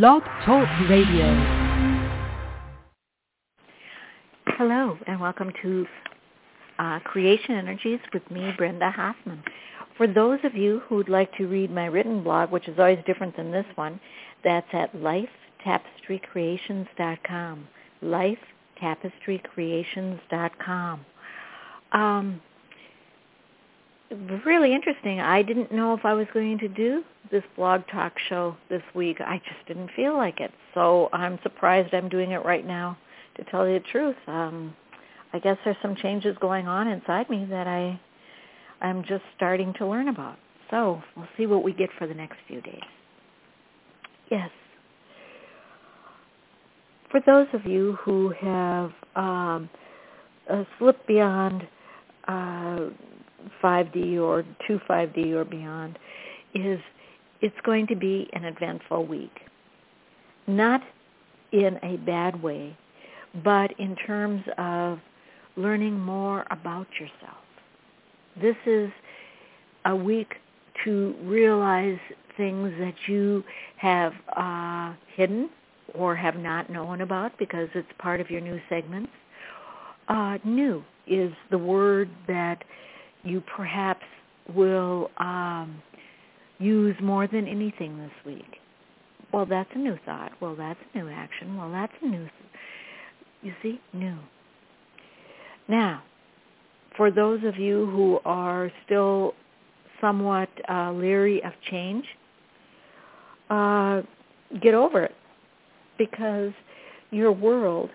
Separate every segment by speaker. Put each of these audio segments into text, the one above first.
Speaker 1: Blog Talk Radio.
Speaker 2: Hello, and welcome to uh, Creation Energies with me, Brenda Hoffman. For those of you who'd like to read my written blog, which is always different than this one, that's at lifetapestrycreations.com. Lifetapestrycreations.com. Um, really interesting. I didn't know if I was going to do this blog talk show this week. I just didn't feel like it. So I'm surprised I'm doing it right now, to tell you the truth. Um, I guess there's some changes going on inside me that I I'm just starting to learn about. So we'll see what we get for the next few days. Yes. For those of you who have um, uh, slipped beyond uh, 5D or 2-5D or beyond, is it's going to be an eventful week. Not in a bad way, but in terms of learning more about yourself this is a week to realize things that you have uh, hidden or have not known about because it's part of your new segments. Uh, new is the word that you perhaps will um, use more than anything this week. Well, that's a new thought. Well, that's a new action. Well, that's a new, you see, new. Now, for those of you who are still somewhat uh, leery of change, uh, get over it because your world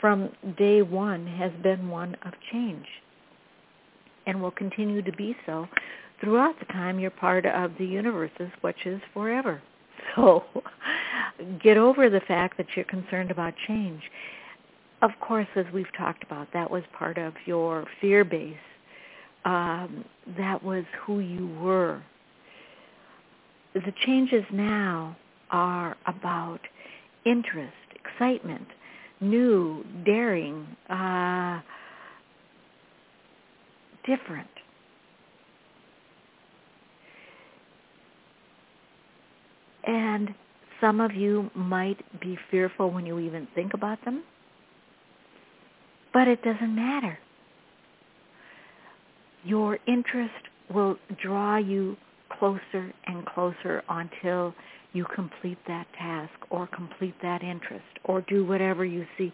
Speaker 2: from day one has been one of change and will continue to be so throughout the time you're part of the universe's which is forever. So get over the fact that you're concerned about change of course, as we've talked about, that was part of your fear base. Um, that was who you were. The changes now are about interest, excitement, new, daring, uh, different. And some of you might be fearful when you even think about them but it doesn't matter. Your interest will draw you closer and closer until you complete that task or complete that interest or do whatever you see.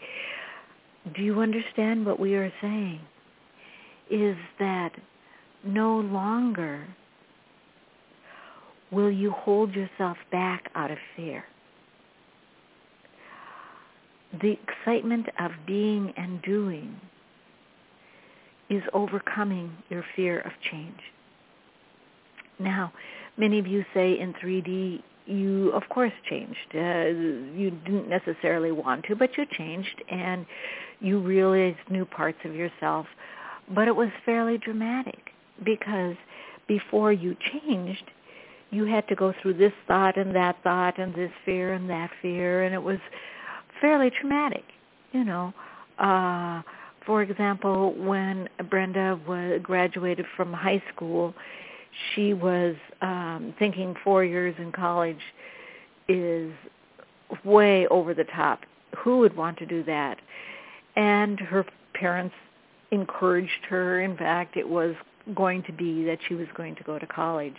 Speaker 2: Do you understand what we are saying? Is that no longer will you hold yourself back out of fear the excitement of being and doing is overcoming your fear of change. Now, many of you say in 3D, you of course changed. Uh, you didn't necessarily want to, but you changed and you realized new parts of yourself. But it was fairly dramatic because before you changed, you had to go through this thought and that thought and this fear and that fear, and it was fairly traumatic, you know. Uh, for example, when Brenda was graduated from high school, she was um, thinking four years in college is way over the top. Who would want to do that? And her parents encouraged her. In fact, it was going to be that she was going to go to college.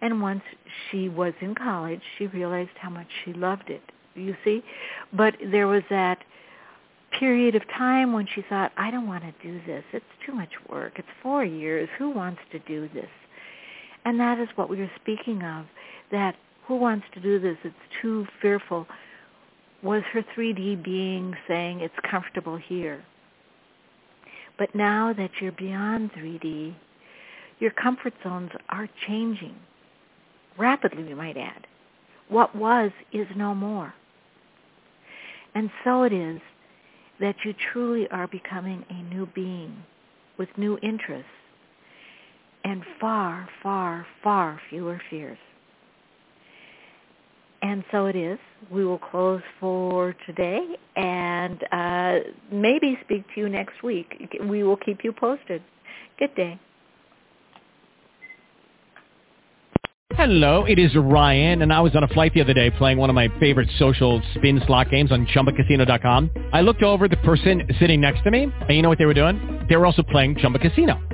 Speaker 2: And once she was in college, she realized how much she loved it you see? But there was that period of time when she thought, I don't want to do this. It's too much work. It's four years. Who wants to do this? And that is what we were speaking of, that who wants to do this? It's too fearful. Was her 3D being saying it's comfortable here? But now that you're beyond 3D, your comfort zones are changing. Rapidly, we might add what was is no more. And so it is that you truly are becoming a new being with new interests and far, far, far fewer fears. And so it is. We will close for today and uh, maybe speak to you next week. We will keep you posted. Good day.
Speaker 3: Hello, it is Ryan, and I was on a flight the other day playing one of my favorite social spin slot games on ChumbaCasino.com. I looked over the person sitting next to me, and you know what they were doing? They were also playing Chumba Casino.